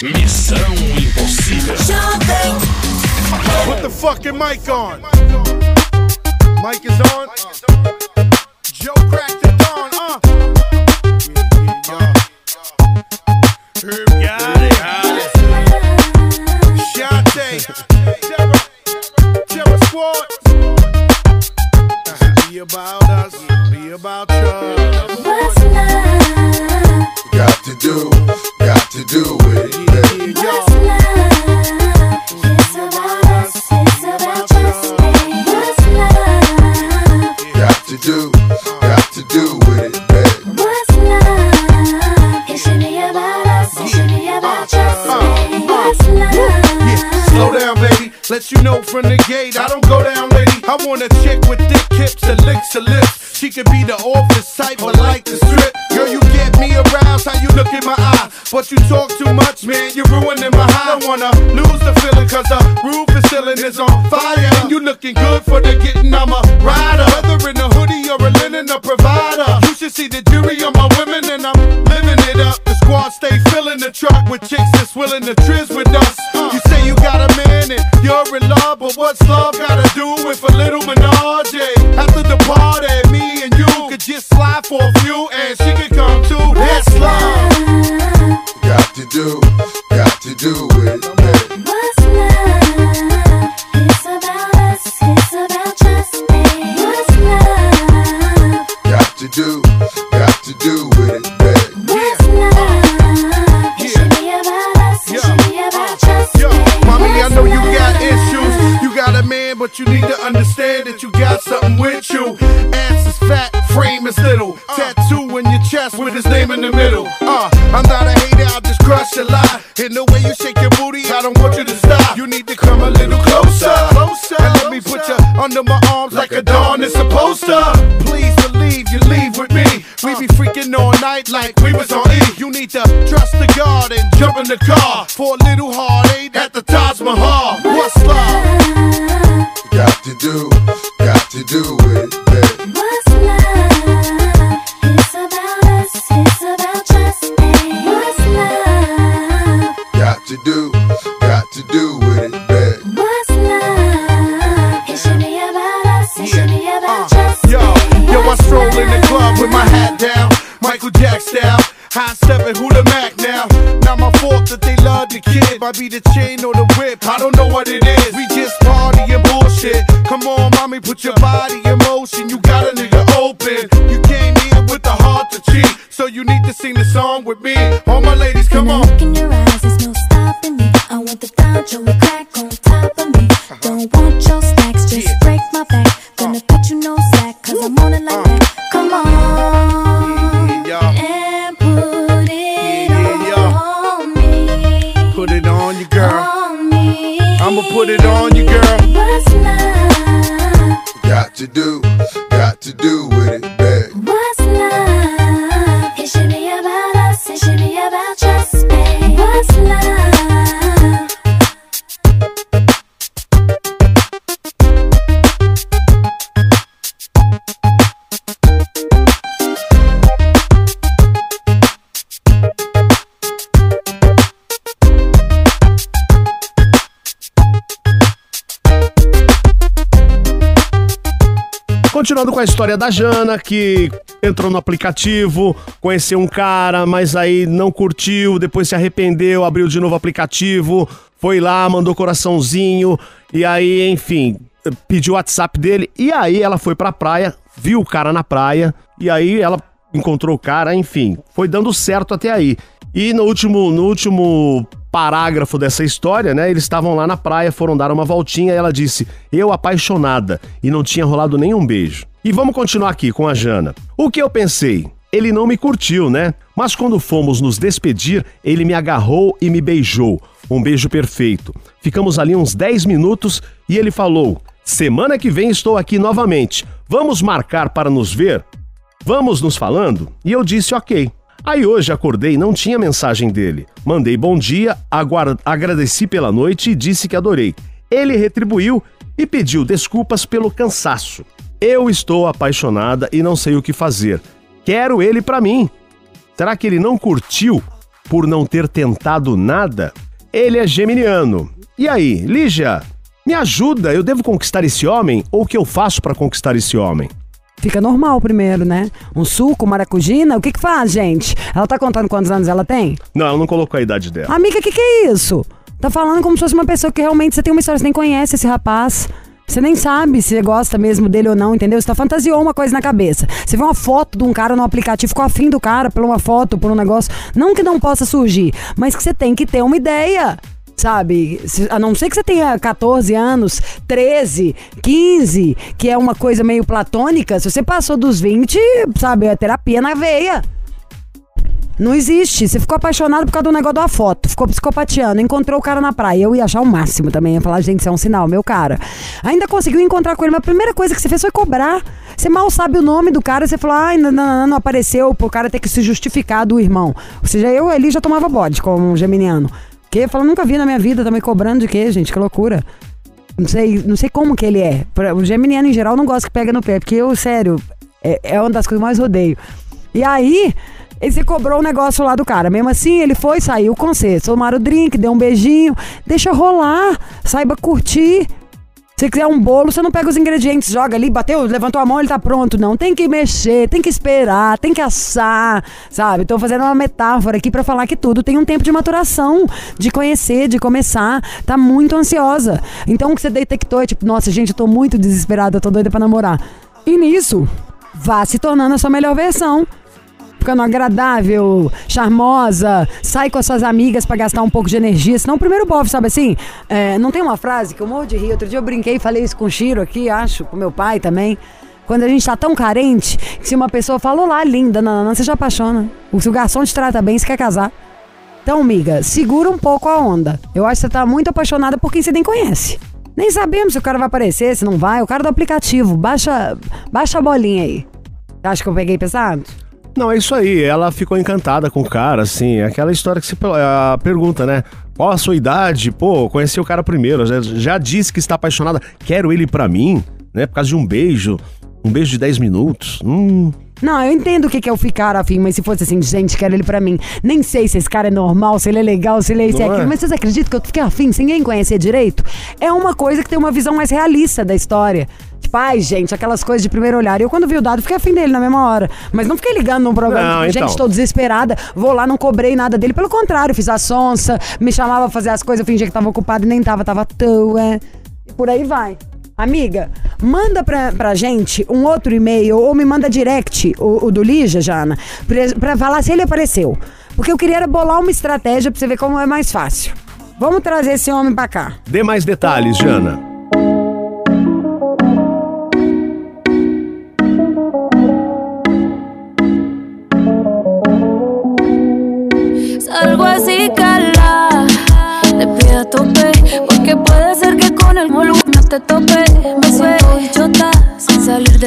Missão Impossível. Put the fucking mic on. Mic is on. Joe cracked the dawn. Uh. Yeah, yeah, yeah. Got it. Shantae. Terror. Terror Squad. Be about us. Be about you. What's love got to do, got to do with it. Yeah, yeah, y'all. Got to do, got to do with it, babe. Yeah, slow down, baby. Let you know from the gate, I don't go down, lady. I want a chick with thick hips and licks her lips. She could be the office type, but like the strip. Girl, you get me aroused, how you look in my eye. But you talk wanna lose the feeling, cause the roof is ceiling is on fire. And you looking good for the getting, I'm a rider. Whether in a hoodie or a linen, a provider. You should see the jury on my women, and I'm living it up. The squad stay filling the truck with chicks that's willing to trizz with us. Uh. You say you got a man and you're in love, but what's love gotta do with a little menage? After the party, me and you could just slide for a few, and she could come too. That's love. Got to do, got to do with it, you under my the kid. Might be the chain or the whip, I don't know what it is. We just party and bullshit. Come on, mommy, put your body in motion. You got a nigga open. You came here with the heart to cheat, so you need to sing the song with me. All my ladies, come on. Look in your eyes, there's no stopping me. I want the ganja it on Continuando com a história da Jana, que entrou no aplicativo, conheceu um cara, mas aí não curtiu, depois se arrependeu, abriu de novo o aplicativo, foi lá, mandou coraçãozinho, e aí, enfim, pediu o WhatsApp dele, e aí ela foi pra praia, viu o cara na praia, e aí ela encontrou o cara, enfim, foi dando certo até aí. E no último, no último parágrafo dessa história, né? Eles estavam lá na praia, foram dar uma voltinha e ela disse: Eu apaixonada, e não tinha rolado nenhum beijo. E vamos continuar aqui com a Jana. O que eu pensei? Ele não me curtiu, né? Mas quando fomos nos despedir, ele me agarrou e me beijou. Um beijo perfeito. Ficamos ali uns 10 minutos e ele falou: Semana que vem estou aqui novamente. Vamos marcar para nos ver? Vamos nos falando? E eu disse ok. Aí hoje acordei e não tinha mensagem dele. Mandei bom dia, agradeci pela noite e disse que adorei. Ele retribuiu e pediu desculpas pelo cansaço. Eu estou apaixonada e não sei o que fazer. Quero ele pra mim. Será que ele não curtiu por não ter tentado nada? Ele é geminiano. E aí, Lígia, me ajuda, eu devo conquistar esse homem ou o que eu faço pra conquistar esse homem? Fica normal primeiro, né? Um suco, maracujina, o que que faz, gente? Ela tá contando quantos anos ela tem? Não, ela não colocou a idade dela. Amiga, o que que é isso? Tá falando como se fosse uma pessoa que realmente você tem uma história, você nem conhece esse rapaz. Você nem sabe se você gosta mesmo dele ou não, entendeu? Você tá fantasiou uma coisa na cabeça. Você vê uma foto de um cara no aplicativo, ficou afim do cara por uma foto, por um negócio. Não que não possa surgir, mas que você tem que ter uma ideia. Sabe? A não ser que você tenha 14 anos, 13, 15, que é uma coisa meio platônica, se você passou dos 20, sabe, é terapia na veia. Não existe. Você ficou apaixonado por causa do negócio da foto. Ficou psicopateando. Encontrou o cara na praia. Eu ia achar o máximo também. Ia falar, gente, isso é um sinal, meu cara. Ainda conseguiu encontrar com ele. Mas a primeira coisa que você fez foi cobrar. Você mal sabe o nome do cara. Você falou, ai, não, não, não, não apareceu. Pro cara ter que se justificar do irmão. Ou seja, eu ali já tomava bode como um geminiano. Que fala, nunca vi na minha vida. Também cobrando de quê, gente? Que loucura. Não sei, não sei como que ele é. O geminiano em geral não gosta que pega no pé, porque eu, sério, é, é uma das coisas que eu mais odeio. E aí, ele cobrou o negócio lá do cara. Mesmo assim, ele foi, saiu com você. Tomaram o drink, deu um beijinho. Deixa rolar. Saiba curtir. Se quiser um bolo, você não pega os ingredientes, joga ali, bateu, levantou a mão, ele tá pronto. Não, tem que mexer, tem que esperar, tem que assar, sabe? Tô fazendo uma metáfora aqui pra falar que tudo tem um tempo de maturação, de conhecer, de começar. Tá muito ansiosa. Então o que você detectou é tipo, nossa, gente, eu tô muito desesperada, eu tô doida pra namorar. E nisso, vá se tornando a sua melhor versão ficando agradável, charmosa, sai com as suas amigas pra gastar um pouco de energia. Senão o primeiro bofe, sabe assim? É, não tem uma frase que eu morro de rir. Outro dia eu brinquei e falei isso com o Chiro aqui, acho, com meu pai também. Quando a gente tá tão carente, que se uma pessoa falou lá, linda, não, você já apaixona. Se o garçom te trata bem, você quer casar. Então, amiga, segura um pouco a onda. Eu acho que você tá muito apaixonada por quem você nem conhece. Nem sabemos se o cara vai aparecer, se não vai. O cara do aplicativo, baixa, baixa a bolinha aí. Acha que eu peguei pesado? Não, é isso aí. Ela ficou encantada com o cara, assim. É aquela história que você a pergunta, né? Qual a sua idade? Pô, conheci o cara primeiro. Já, já disse que está apaixonada. Quero ele pra mim, né? Por causa de um beijo. Um beijo de 10 minutos. Hum. Não, eu entendo o que que é o ficar afim, mas se fosse assim, gente, quero ele pra mim. Nem sei se esse cara é normal, se ele é legal, se ele é isso e é? aquilo. Mas vocês acreditam que eu fiquei afim sem ninguém conhecer direito? É uma coisa que tem uma visão mais realista da história. Tipo, ai, gente, aquelas coisas de primeiro olhar. E eu, quando vi o dado, fiquei afim dele na mesma hora. Mas não fiquei ligando num programa, Não, tipo, então. gente, tô desesperada, vou lá, não cobrei nada dele. Pelo contrário, fiz a sonsa, me chamava pra fazer as coisas, eu fingia que tava ocupado e nem tava, tava à toa. E por aí vai. Amiga, manda pra, pra gente um outro e-mail ou me manda direct, o, o do Lígia, Jana, pra, pra falar se ele apareceu. Porque eu queria era bolar uma estratégia pra você ver como é mais fácil. Vamos trazer esse homem pra cá. Dê mais detalhes, Jana. Salgo así, cala. Pido a tope. Porque puede ser que con el volumen no te tope.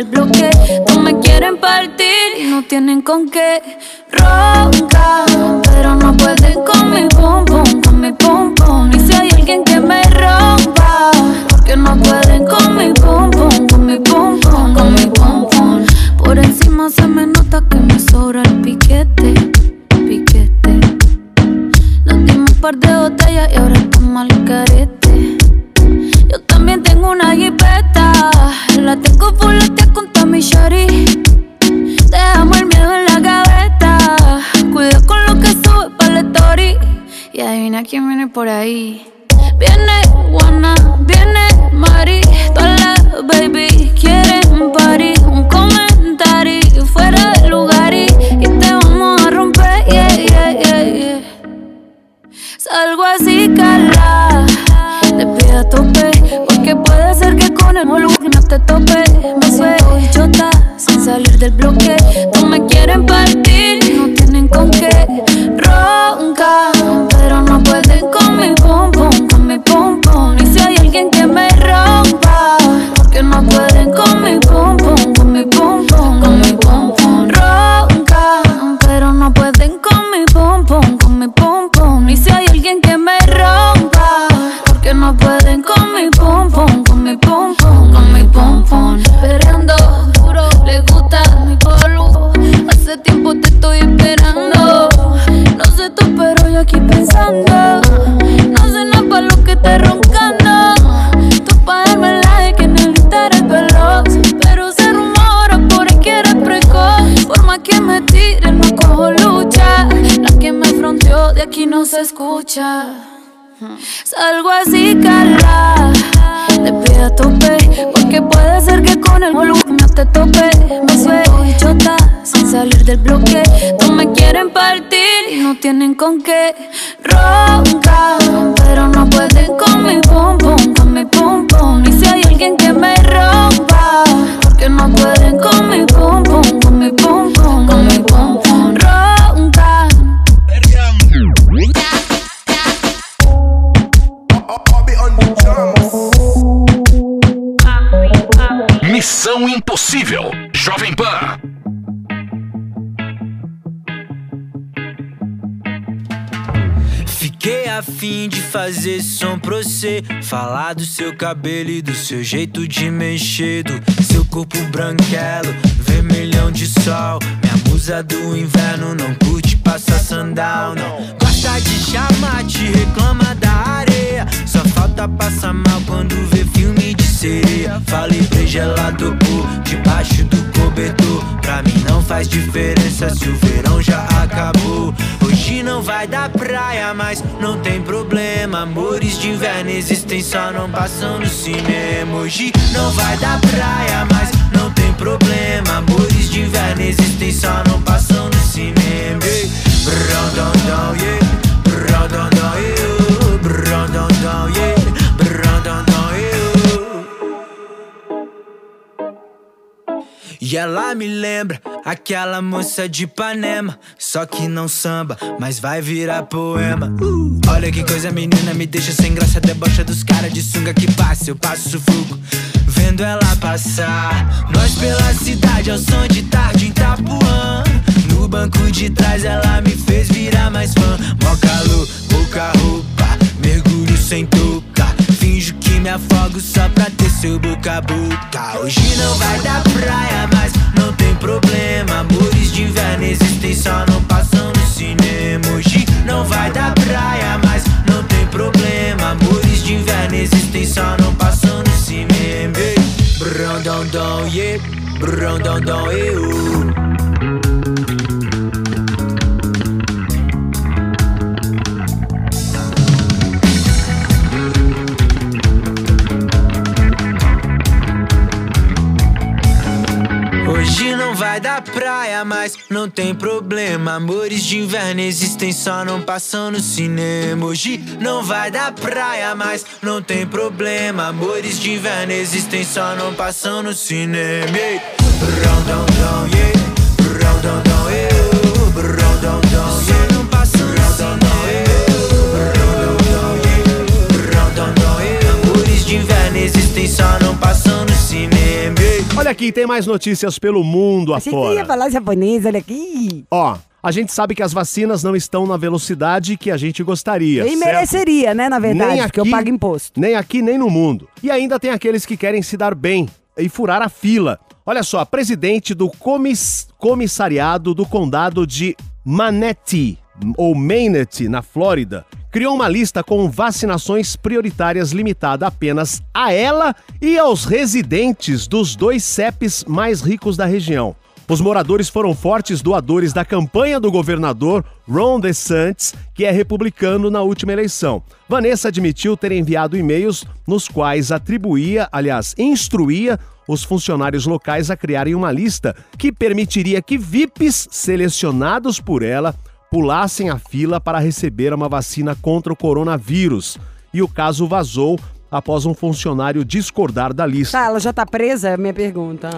Del bloque. No me quieren partir y no tienen con qué. Ronca, pero no pueden con mi pum pum, con mi pum pum. Y si hay alguien que me rompa, porque no pueden con mi pum pum, con mi pum pum, con mi pum pum. Por encima se me nota que me sobra el piquete, piquete. Nos dimos un par de botellas y ahora estamos al carete. También tengo una jipeta. La tengo fuletea con Tommy Shari. Dejamos el miedo en la gaveta. Cuida con lo que sube para la story. Y adivina quién viene por ahí. Viene Juana, viene Mari. Todas las baby quieren party. Un comentario fuera del lugar y, y te vamos a romper. Yeah, yeah, yeah, yeah. Salgo así, cala. Le pido a tope. Porque puede ser que con el volumen no te tope. Me suelto chota sin salir del bloque. No me quieren partir no tienen con qué. Ronca, tienen con qué. Ronca, afim de fazer som pra você. Falar do seu cabelo e do seu jeito de mexer Do seu corpo branquelo, vermelhão de sol. Minha musa do inverno não curte passar sandal, não. Gosta de chamar, te reclama da areia. Só falta passar mal quando vê filme de sereia. Falei pra gelado por debaixo do cobertor Pra mim não faz diferença se o verão já acabou Hoje não vai dar praia, mas não tem problema Amores de inverno existem, só não passam no cinema Hoje não vai dar praia, mas não tem problema Amores de inverno existem, só não passam no cinema dão, yeah. Yeah. Yeah. E ela me lembra aquela moça de Ipanema Só que não samba, mas vai virar poema. Uh, Olha que coisa menina, me deixa sem graça Debocha dos caras de sunga que passa Eu passo sufoco, vendo ela passar. Nós pela cidade ao som de tarde em Itapuã. No banco de trás ela me fez virar mais fã. Mó calor, pouca roupa, mergulho sem touca Finjo que me afogo só pra ter seu boca a boca. Hoje não vai dar praia, mas não tem problema. Amores de inverno existem, só não passam no cinema. Hoje não vai dar praia, mas não tem problema. Amores de inverno existem, só não passam no cinema. Dão, yeah tem problema. Amores de inverno existem, só não passam no cinema. Hoje não vai dar praia, mas não tem problema. Amores de inverno existem, só não passam no cinema. Ei, brão, dão, dão, yeah. Brão, dão, dão, eu. Brão, dão, dão, yeah. não passam no cinema. Amores de inverno existem, só não passam aqui, tem mais notícias pelo mundo Achei que você ia afora. falar japonês, olha aqui. Ó, a gente sabe que as vacinas não estão na velocidade que a gente gostaria. E mereceria, né, na verdade, Nem porque eu aqui- pago imposto. Nem aqui, nem no mundo. E ainda tem aqueles que querem se dar bem e furar a fila. Olha só, presidente do comis- comissariado do condado de Manatee, ou Manatee, na Flórida, criou uma lista com vacinações prioritárias limitada apenas a ela e aos residentes dos dois CEPs mais ricos da região. Os moradores foram fortes doadores da campanha do governador Ron DeSantis, que é republicano na última eleição. Vanessa admitiu ter enviado e-mails nos quais atribuía, aliás, instruía os funcionários locais a criarem uma lista que permitiria que VIPs selecionados por ela pulassem a fila para receber uma vacina contra o coronavírus. E o caso vazou após um funcionário discordar da lista. Tá, ela já tá presa? É a minha pergunta.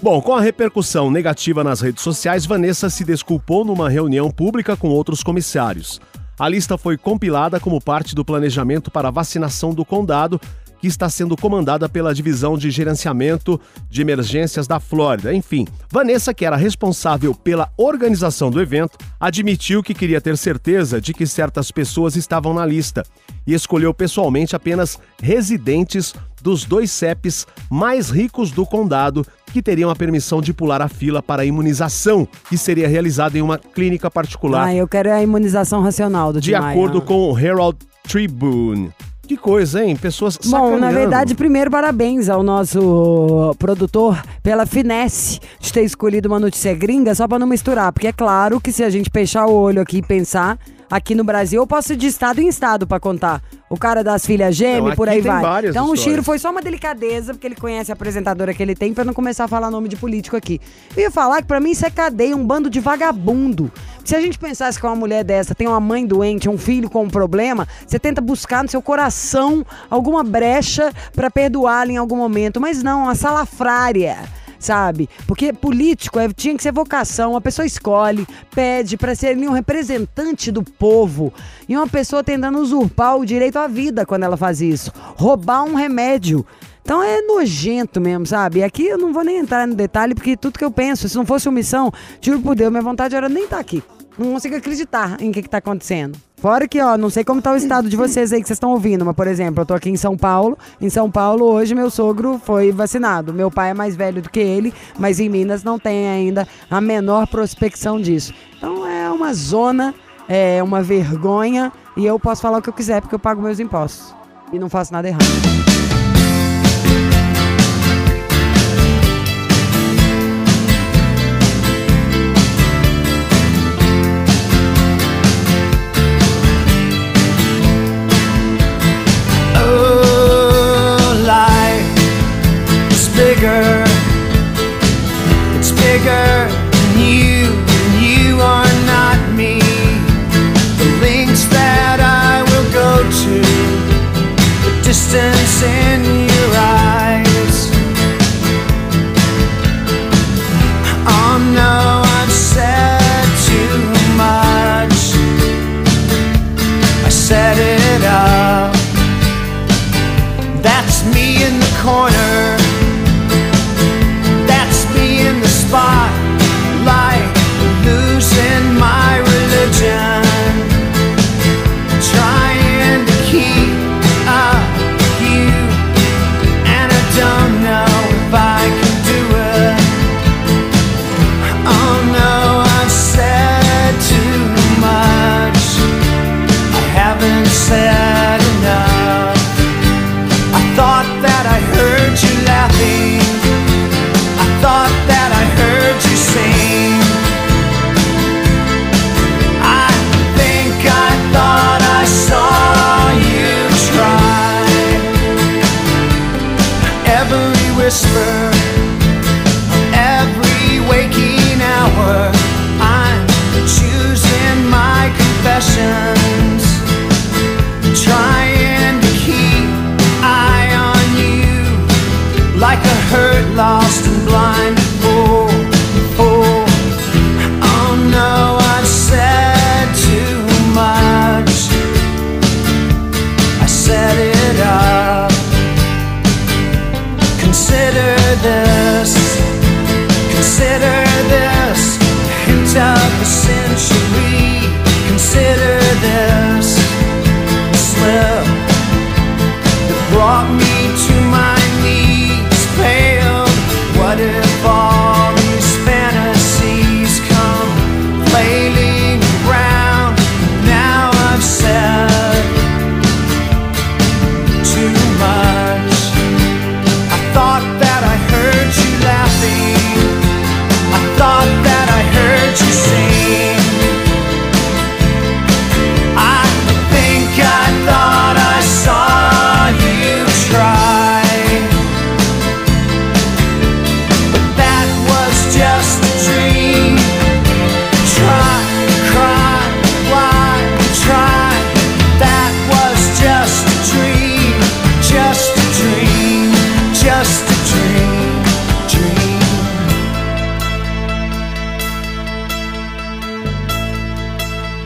Bom, com a repercussão negativa nas redes sociais, Vanessa se desculpou numa reunião pública com outros comissários. A lista foi compilada como parte do planejamento para a vacinação do condado, que está sendo comandada pela Divisão de Gerenciamento de Emergências da Flórida. Enfim, Vanessa, que era responsável pela organização do evento, admitiu que queria ter certeza de que certas pessoas estavam na lista e escolheu pessoalmente apenas residentes dos dois CEPs mais ricos do condado que teriam a permissão de pular a fila para a imunização, que seria realizada em uma clínica particular, Ah, eu quero a imunização racional do de Maia. acordo com o Herald Tribune. Que coisa, hein? Pessoas Bom, na sacaneando. verdade, primeiro parabéns ao nosso produtor pela finesse de ter escolhido uma notícia gringa só pra não misturar, porque é claro que se a gente fechar o olho aqui e pensar, aqui no Brasil eu posso ir de estado em estado pra contar. O cara das filhas gêmeas, Não, por aí vai. Então o histórias. Chiro foi só uma delicadeza, porque ele conhece a apresentadora que ele tem, pra não começar a falar nome de político aqui. Eu ia falar que pra mim isso é cadeia, um bando de vagabundo. Se a gente pensasse que uma mulher dessa tem uma mãe doente, um filho com um problema, você tenta buscar no seu coração alguma brecha pra perdoá-la em algum momento. Mas não, uma salafrária. Sabe? Porque político é- tinha que ser vocação, a pessoa escolhe, pede pra ser ali um representante do povo. E uma pessoa tentando usurpar o direito à vida quando ela faz isso. Roubar um remédio. Então é nojento mesmo, sabe? E aqui eu não vou nem entrar no detalhe, porque tudo que eu penso, se não fosse omissão, juro por Deus, minha vontade era nem estar aqui. Não consigo acreditar em o que, que tá acontecendo. Fora que, ó, não sei como tá o estado de vocês aí que vocês estão ouvindo, mas, por exemplo, eu tô aqui em São Paulo. Em São Paulo, hoje, meu sogro foi vacinado. Meu pai é mais velho do que ele, mas em Minas não tem ainda a menor prospecção disso. Então é uma zona, é uma vergonha, e eu posso falar o que eu quiser, porque eu pago meus impostos. E não faço nada errado.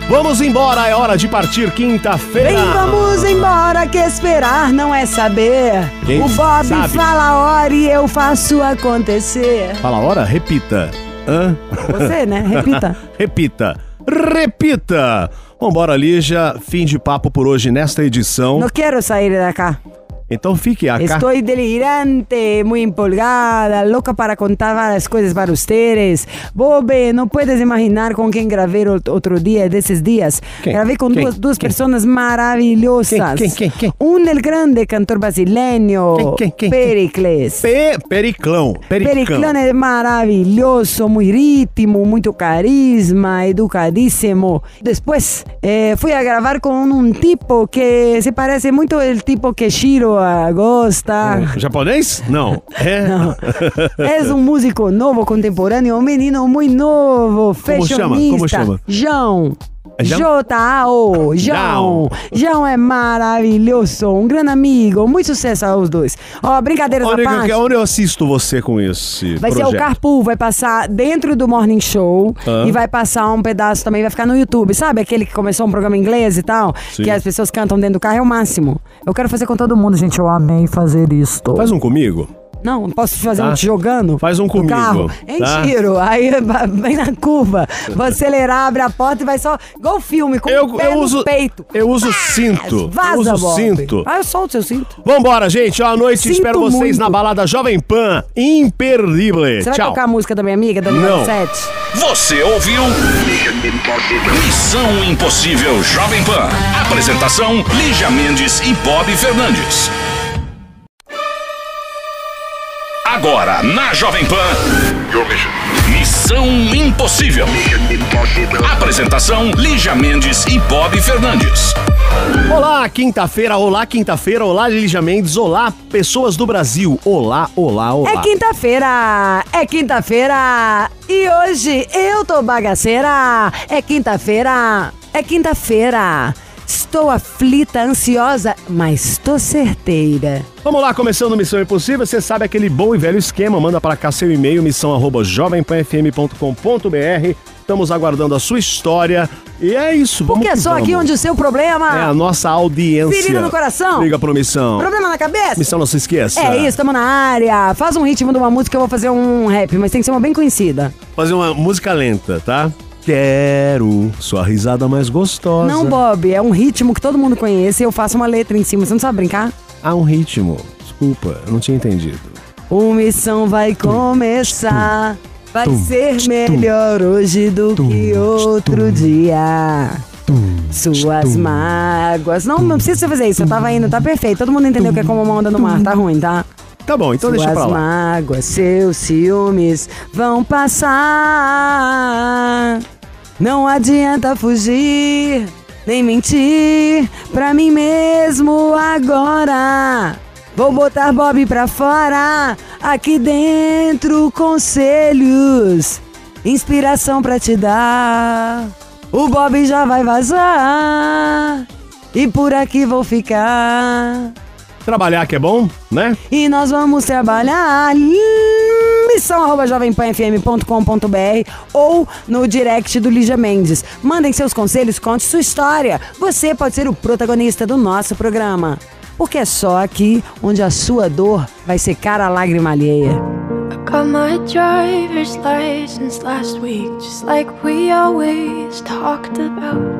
Vamos embora, é hora de partir quinta-feira. Vem, vamos embora, que esperar não é saber. Quem o Bob sabe? fala a hora e eu faço acontecer. Fala a hora, repita. Hã? Você, né? Repita. repita. Repita. Vambora, Lígia. Fim de papo por hoje nesta edição. Não quero sair da cá. Então fique acá. Estou delirante, muy empolgada, louca para contar várias coisas para ustedes. Bobe, não puedes imaginar com quem gravei outro dia, desses dias. Quem? Gravei com Quem? duas, duas Quem? pessoas maravilhosas. Quem? Quem? Quem? Um el grande cantor? Quem? Pericles. Pe Periclão. Pericão. Periclão é maravilhoso, muito ritmo, muito carisma, educadíssimo. Depois eh, fui a gravar com um tipo que se parece muito ao tipo que Shiro ah, gosta. Japonês? Não. É? És um músico novo, contemporâneo, um menino muito novo, Como chama? fashionista. Como chama? João. É João? João. João é maravilhoso, um grande amigo, muito sucesso aos dois. Ó, brincadeiras à Onde, parte. eu- onde eu assisto você com esse Vai projeto? ser o Carpool, vai passar dentro do Morning Show Ah. e vai passar um pedaço também, vai ficar no YouTube. Sabe aquele que começou um programa em inglês e tal? Sim. Que as pessoas cantam dentro do carro, é o máximo. Eu quero fazer com todo mundo, gente. Eu amei fazer isto. Faz um comigo. Não, posso fazer Tá. um te jogando? Faz um comigo, carro. Em tá? tiro. Aí vem na curva. Vou acelerar, abre a porta e vai só. Igual filme, com Eu, o pé eu no uso. peito. Eu uso cinto. Vaza, eu uso Bob. cinto. Ah, eu solto seu cinto. Vambora, gente. Ó, à noite Sinto espero vocês muito. na balada Jovem Pan. Imperdível. Você vai Tchau. tocar a música da minha amiga, da Não. 7? Você ouviu? Missão Impossível Jovem Pan. Apresentação: Lígia Mendes e Bob Fernandes. Agora, na Jovem Pan. Missão Impossível. Apresentação: Lígia Mendes e Bob Fernandes. Olá, quinta-feira. Olá, quinta-feira. Olá, Lígia Mendes. Olá, pessoas do Brasil. Olá, olá, olá. É quinta-feira, é quinta-feira e hoje eu tô bagaceira. É quinta-feira, é quinta-feira. Estou aflita, ansiosa, mas tô certeira. Vamos lá, começando Missão Impossível. Você sabe aquele bom e velho esquema. Manda para cá seu e-mail, missão arroba jovempanfm.com.br. Estamos aguardando a sua história. E é isso, vamos Porque é só aqui vamos. onde o seu problema. É a nossa audiência. Ferida no coração? Liga pro Missão. Problema na cabeça? Missão, não se esqueça. É isso, tamo na área. Faz um ritmo de uma música, eu vou fazer um rap, mas tem que ser uma bem conhecida. Fazer uma música lenta, tá? Quero sua risada mais gostosa. Não, Bob, é um ritmo que todo mundo conhece e eu faço uma letra em cima. Você não sabe brincar? Ah, um ritmo. Desculpa, eu não tinha entendido. O missão vai começar. Vai ser melhor hoje do que outro dia. Suas mágoas. Não, não precisa fazer isso. Eu tava indo, tá perfeito. Todo mundo entendeu que é como uma onda no mar. Tá ruim, tá? Tá bom, então deixa Suas pra lá. mágoas, seus ciúmes vão passar. Não adianta fugir, nem mentir pra mim mesmo agora. Vou botar Bob pra fora, aqui dentro conselhos, inspiração pra te dar. O Bob já vai vazar e por aqui vou ficar. Trabalhar que é bom, né? E nós vamos trabalhar missão arroba jovempanfm.com.br ou no direct do Lígia Mendes. Mandem seus conselhos, conte sua história. Você pode ser o protagonista do nosso programa. Porque é só aqui onde a sua dor vai secar a lágrima alheia. Got my driver's license last week, just like we always talked about.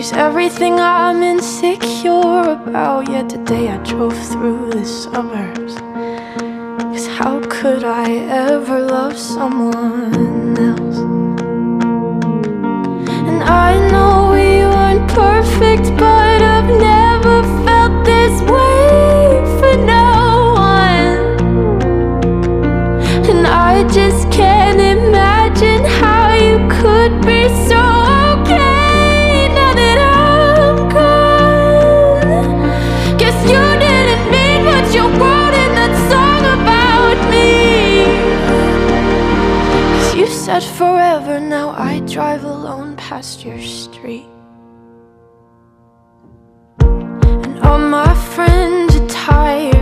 She's everything I'm insecure about. Yet today I drove through the suburbs. Cause how could I ever love someone else? And I know we weren't perfect, but I've never felt this way for no one. And I just can't imagine how you could be so said forever, now I drive alone past your street. And all my friends are tired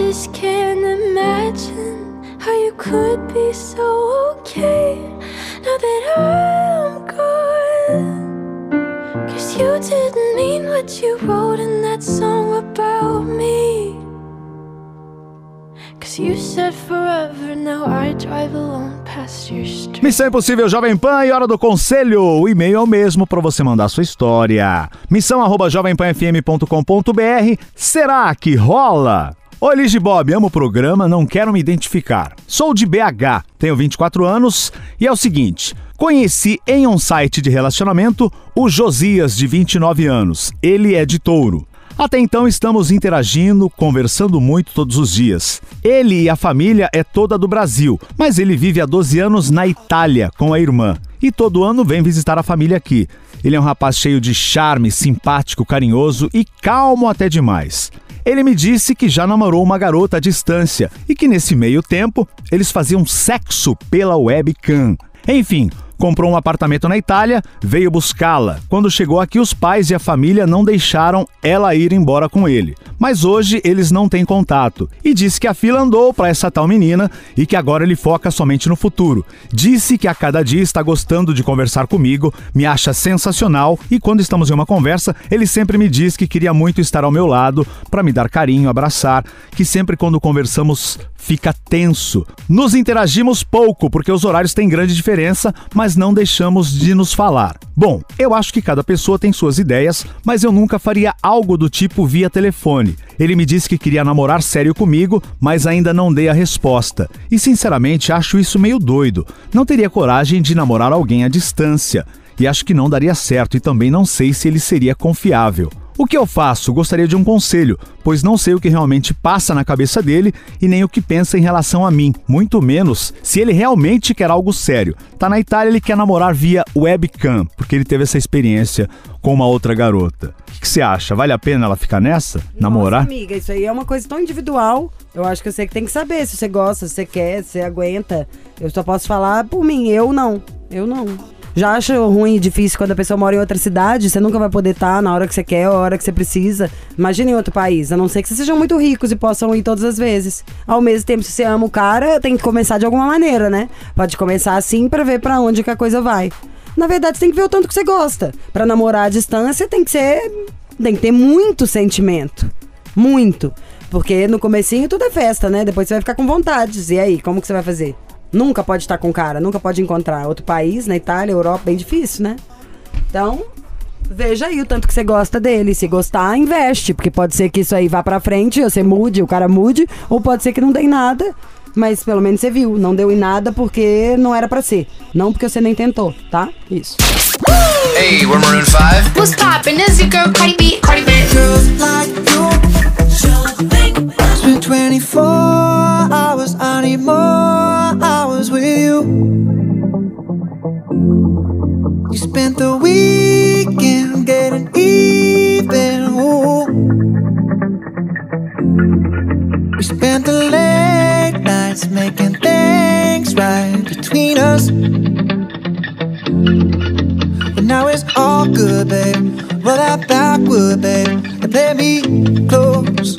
just can't imagine how you could be so okay now that I'm gone. Cause you didn't mean what you wrote in that song about me. You said forever, now I drive past your street. Missão Impossível Jovem Pan e hora do conselho. O e-mail é o mesmo para você mandar sua história. Missão arroba jovempanfm.com.br. Será que rola? Oi, Liz Bob, amo o programa, não quero me identificar. Sou de BH, tenho 24 anos e é o seguinte: conheci em um site de relacionamento o Josias, de 29 anos. Ele é de touro. Até então estamos interagindo, conversando muito todos os dias. Ele e a família é toda do Brasil, mas ele vive há 12 anos na Itália com a irmã. E todo ano vem visitar a família aqui. Ele é um rapaz cheio de charme, simpático, carinhoso e calmo até demais. Ele me disse que já namorou uma garota à distância e que nesse meio tempo eles faziam sexo pela webcam. Enfim, comprou um apartamento na Itália, veio buscá-la. Quando chegou aqui, os pais e a família não deixaram ela ir embora com ele. Mas hoje eles não têm contato. E disse que a fila andou para essa tal menina e que agora ele foca somente no futuro. Disse que a cada dia está gostando de conversar comigo, me acha sensacional e quando estamos em uma conversa, ele sempre me diz que queria muito estar ao meu lado para me dar carinho, abraçar, que sempre quando conversamos fica tenso. Nos interagimos pouco porque os horários têm grande diferença, mas não deixamos de nos falar. Bom, eu acho que cada pessoa tem suas ideias, mas eu nunca faria algo do tipo via telefone. Ele me disse que queria namorar sério comigo, mas ainda não dei a resposta. E sinceramente acho isso meio doido. Não teria coragem de namorar alguém à distância. E acho que não daria certo e também não sei se ele seria confiável. O que eu faço? Gostaria de um conselho, pois não sei o que realmente passa na cabeça dele e nem o que pensa em relação a mim, muito menos se ele realmente quer algo sério. Tá na Itália, ele quer namorar via webcam, porque ele teve essa experiência com uma outra garota. O que você acha? Vale a pena ela ficar nessa? Namorar? Nossa, amiga, isso aí é uma coisa tão individual. Eu acho que você que tem que saber se você gosta, se você quer, se você aguenta. Eu só posso falar por mim, eu não. Eu não. Já acho ruim e difícil quando a pessoa mora em outra cidade, você nunca vai poder estar na hora que você quer, a hora que você precisa. Imagina em outro país, a não ser que vocês sejam muito ricos e possam ir todas as vezes. Ao mesmo tempo, se você ama o cara, tem que começar de alguma maneira, né? Pode começar assim pra ver pra onde que a coisa vai. Na verdade, você tem que ver o tanto que você gosta. Pra namorar à distância, tem que ser. Tem que ter muito sentimento. Muito. Porque no comecinho tudo é festa, né? Depois você vai ficar com vontades. E aí, como que você vai fazer? Nunca pode estar com o cara, nunca pode encontrar. Outro país, na Itália, Europa, bem difícil, né? Então, veja aí o tanto que você gosta dele. Se gostar, investe. Porque pode ser que isso aí vá pra frente, você mude, o cara mude. Ou pode ser que não dê em nada. Mas pelo menos você viu. Não deu em nada porque não era pra ser. Não porque você nem tentou, tá? Isso. Hey, we're Maroon 5. What's poppin'? This is your girl Cardi B. Cardi B. Spent 24 hours, I need more with you. You spent the weekend getting even. Ooh. We spent the late nights making things right between us. And now it's all good, babe. Roll that backward, babe, and play me close.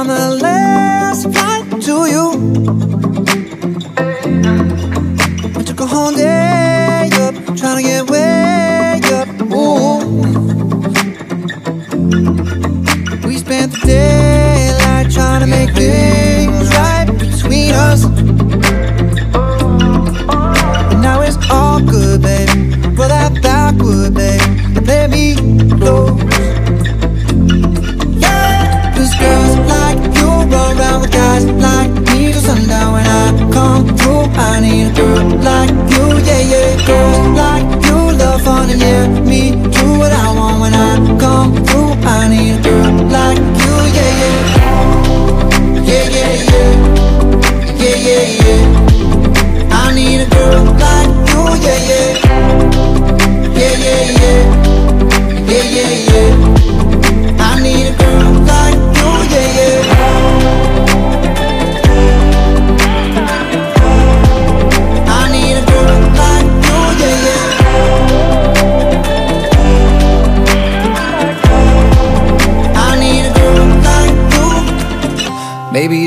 on the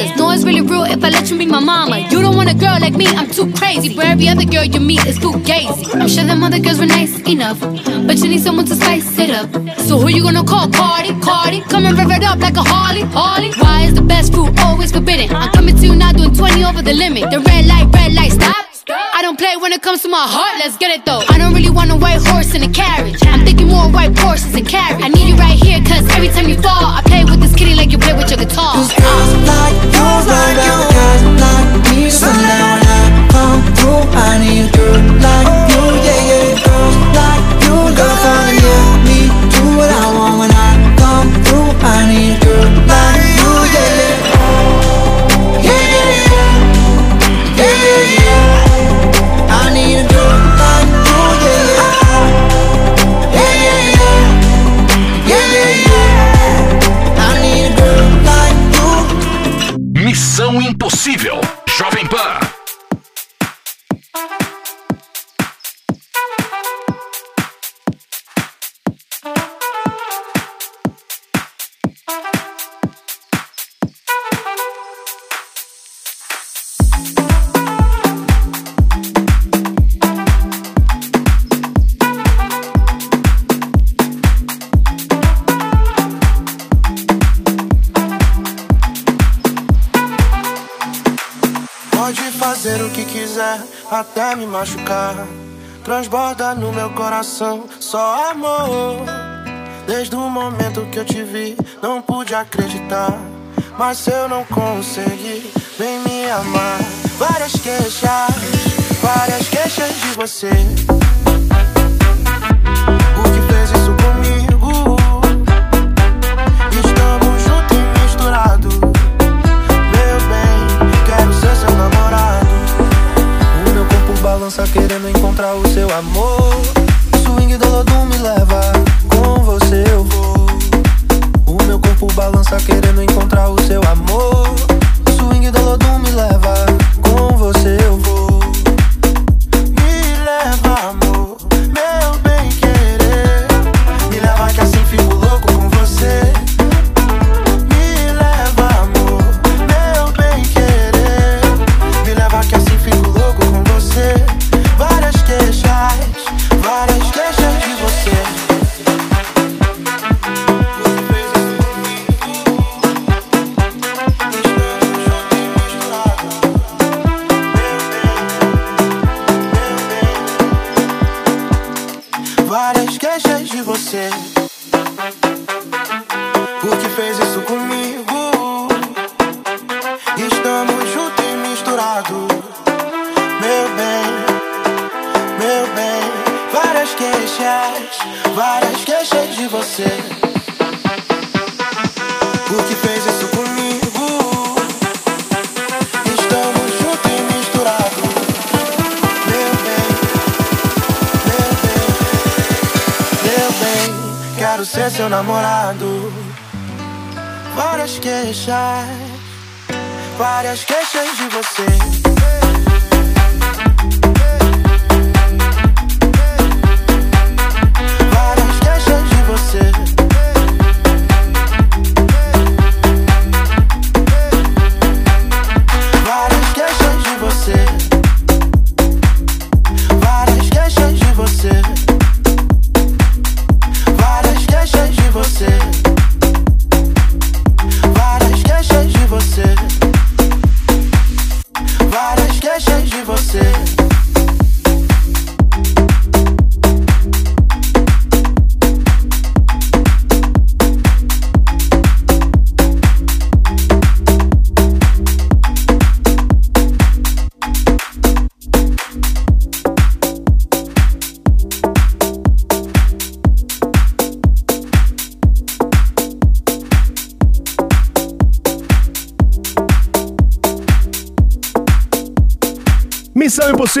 dollars. No, it's really real if I let you be my mama. You don't want a girl like me, I'm too crazy. But every other girl you meet is too gazy. I'm sure them other girls were nice enough, but you need someone to spice it up. So who you gonna call? Cardi, Cardi. Come and rev it up like a Harley, Harley. Why is the best food always forbidden? I'm coming to you now, doing 20 over the limit. The red light, red light, stop. I don't play when it comes to my heart, let's get it though. I don't really want a white horse in a carriage. I'm thinking more white horses and carriage. I need you right here, cause every time you fall, I kitty like you play with your guitar. Cause girls like you, like you, guys like me. So now when I come through, I need a girl like you, me machucar. Transborda no meu coração só amor. Desde o momento que eu te vi, não pude acreditar. Mas eu não conseguir, vem me amar. Várias queixas, várias queixas de você. Balança querendo encontrar o seu amor. Swing do Lodum me leva, com você eu vou. O meu corpo balança querendo encontrar o seu amor. Swing do Lodum me leva,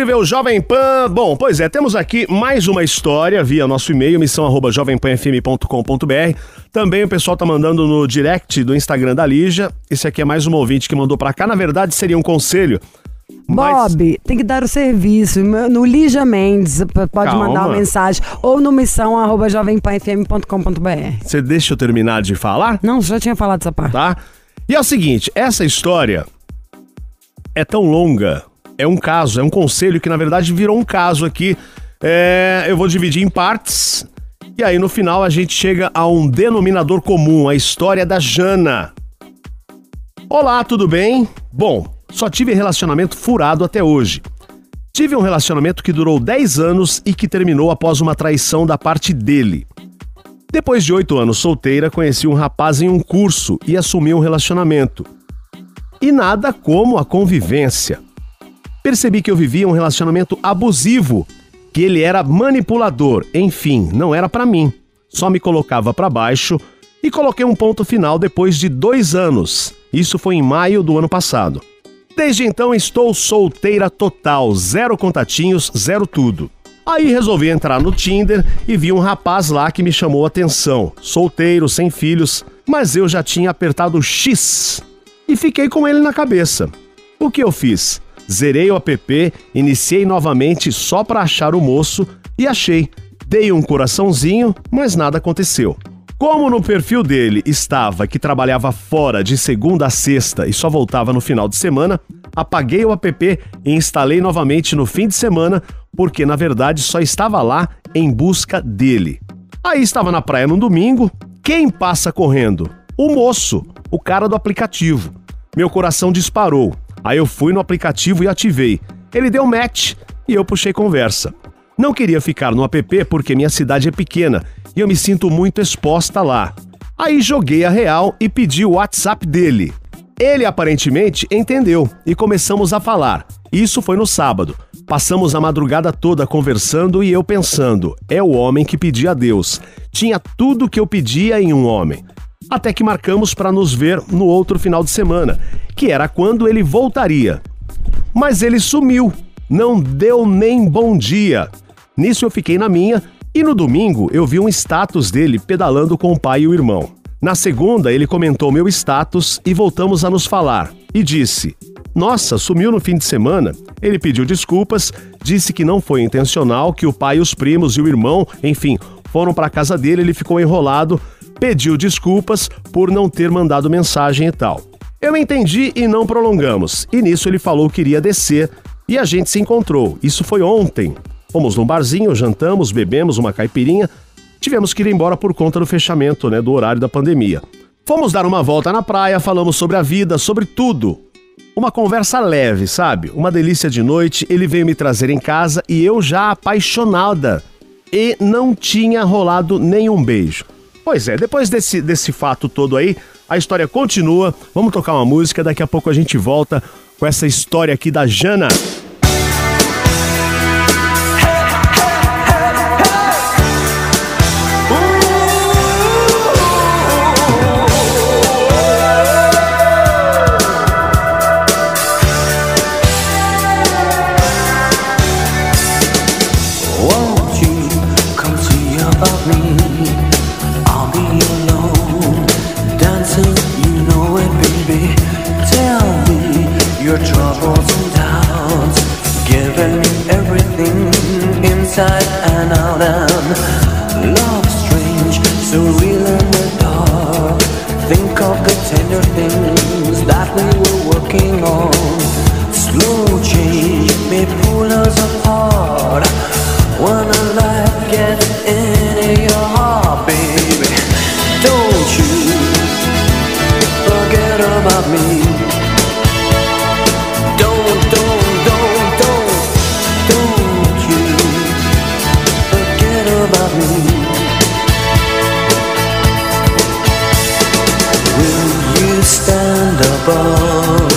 Missão Impossível Jovem Pan. Bom, pois é, temos aqui mais uma história via nosso e-mail, missão@jovempanfm.com.br. Também o pessoal tá mandando no direct do Instagram da Lígia. Esse aqui é mais um ouvinte que mandou pra cá. Na verdade, seria um conselho. Bob, tem que dar o serviço. No Lígia Mendes, pode Calma. mandar uma mensagem. Ou no missão arroba jovempanfm.com.br. Você deixa eu terminar de falar? Não, já tinha falado essa parte. Tá? E é o seguinte, essa história é tão longa, é um caso, é um conselho que na verdade virou um caso aqui. É, eu vou dividir em partes e aí no final a gente chega a um denominador comum, a história da Jana. Olá, tudo bem? Bom, só tive relacionamento furado até hoje. Tive um relacionamento que durou 10 anos e que terminou após uma traição da parte dele. Depois de oito anos solteira, conheci um rapaz em um curso e assumi um relacionamento. E nada como a convivência. Percebi que eu vivia um relacionamento abusivo, que ele era manipulador, enfim, não era pra mim. Só me colocava pra baixo e coloquei um ponto final depois de dois anos. Isso foi em maio do ano passado. Desde então estou solteira total, zero contatinhos, zero tudo. Aí resolvi entrar no Tinder e vi um rapaz lá que me chamou a atenção. Solteiro, sem filhos, mas eu já tinha apertado X e fiquei com ele na cabeça. O que eu fiz? Zerei o app, iniciei novamente só pra achar o moço e achei. Dei um coraçãozinho, mas nada aconteceu. Como no perfil dele estava que trabalhava fora de segunda a sexta e só voltava no final de semana, apaguei o app e instalei novamente no fim de semana, porque na verdade só estava lá em busca dele. Aí estava na praia no domingo, quem passa correndo? O moço, o cara do aplicativo. Meu coração disparou. Aí eu fui no aplicativo e ativei. Ele deu match e eu puxei conversa. Não queria ficar no app porque minha cidade é pequena e eu me sinto muito exposta lá. Aí joguei a real e pedi o WhatsApp dele. Ele aparentemente entendeu e começamos a falar. Isso foi no sábado. Passamos a madrugada toda conversando e eu pensando: é o homem que pedi a Deus. Tinha tudo que eu pedia em um homem. Até que marcamos para nos ver no outro final de semana, que era quando ele voltaria. Mas ele sumiu, não deu nem bom dia. Nisso eu fiquei na minha e no domingo eu vi um status dele pedalando com o pai e o irmão. Na segunda, ele comentou meu status e voltamos a nos falar. E disse: Nossa, sumiu no fim de semana. Ele pediu desculpas, disse que não foi intencional, que o pai, os primos e o irmão, enfim, foram para casa dele, ele ficou enrolado, pediu desculpas por não ter mandado mensagem e tal. Eu entendi e não prolongamos. E nisso ele falou que iria descer e a gente se encontrou. Isso foi ontem. Fomos num barzinho, jantamos, bebemos uma caipirinha. Tivemos que ir embora por conta do fechamento, né, do horário da pandemia. Fomos dar uma volta na praia, falamos sobre a vida, sobre tudo. Uma conversa leve, sabe? Uma delícia de noite. Ele veio me trazer em casa e eu já apaixonada. E não tinha rolado nenhum beijo. Pois é, depois desse, desse fato todo aí, a história continua. Vamos tocar uma música, daqui a pouco a gente volta com essa história aqui da Jana. You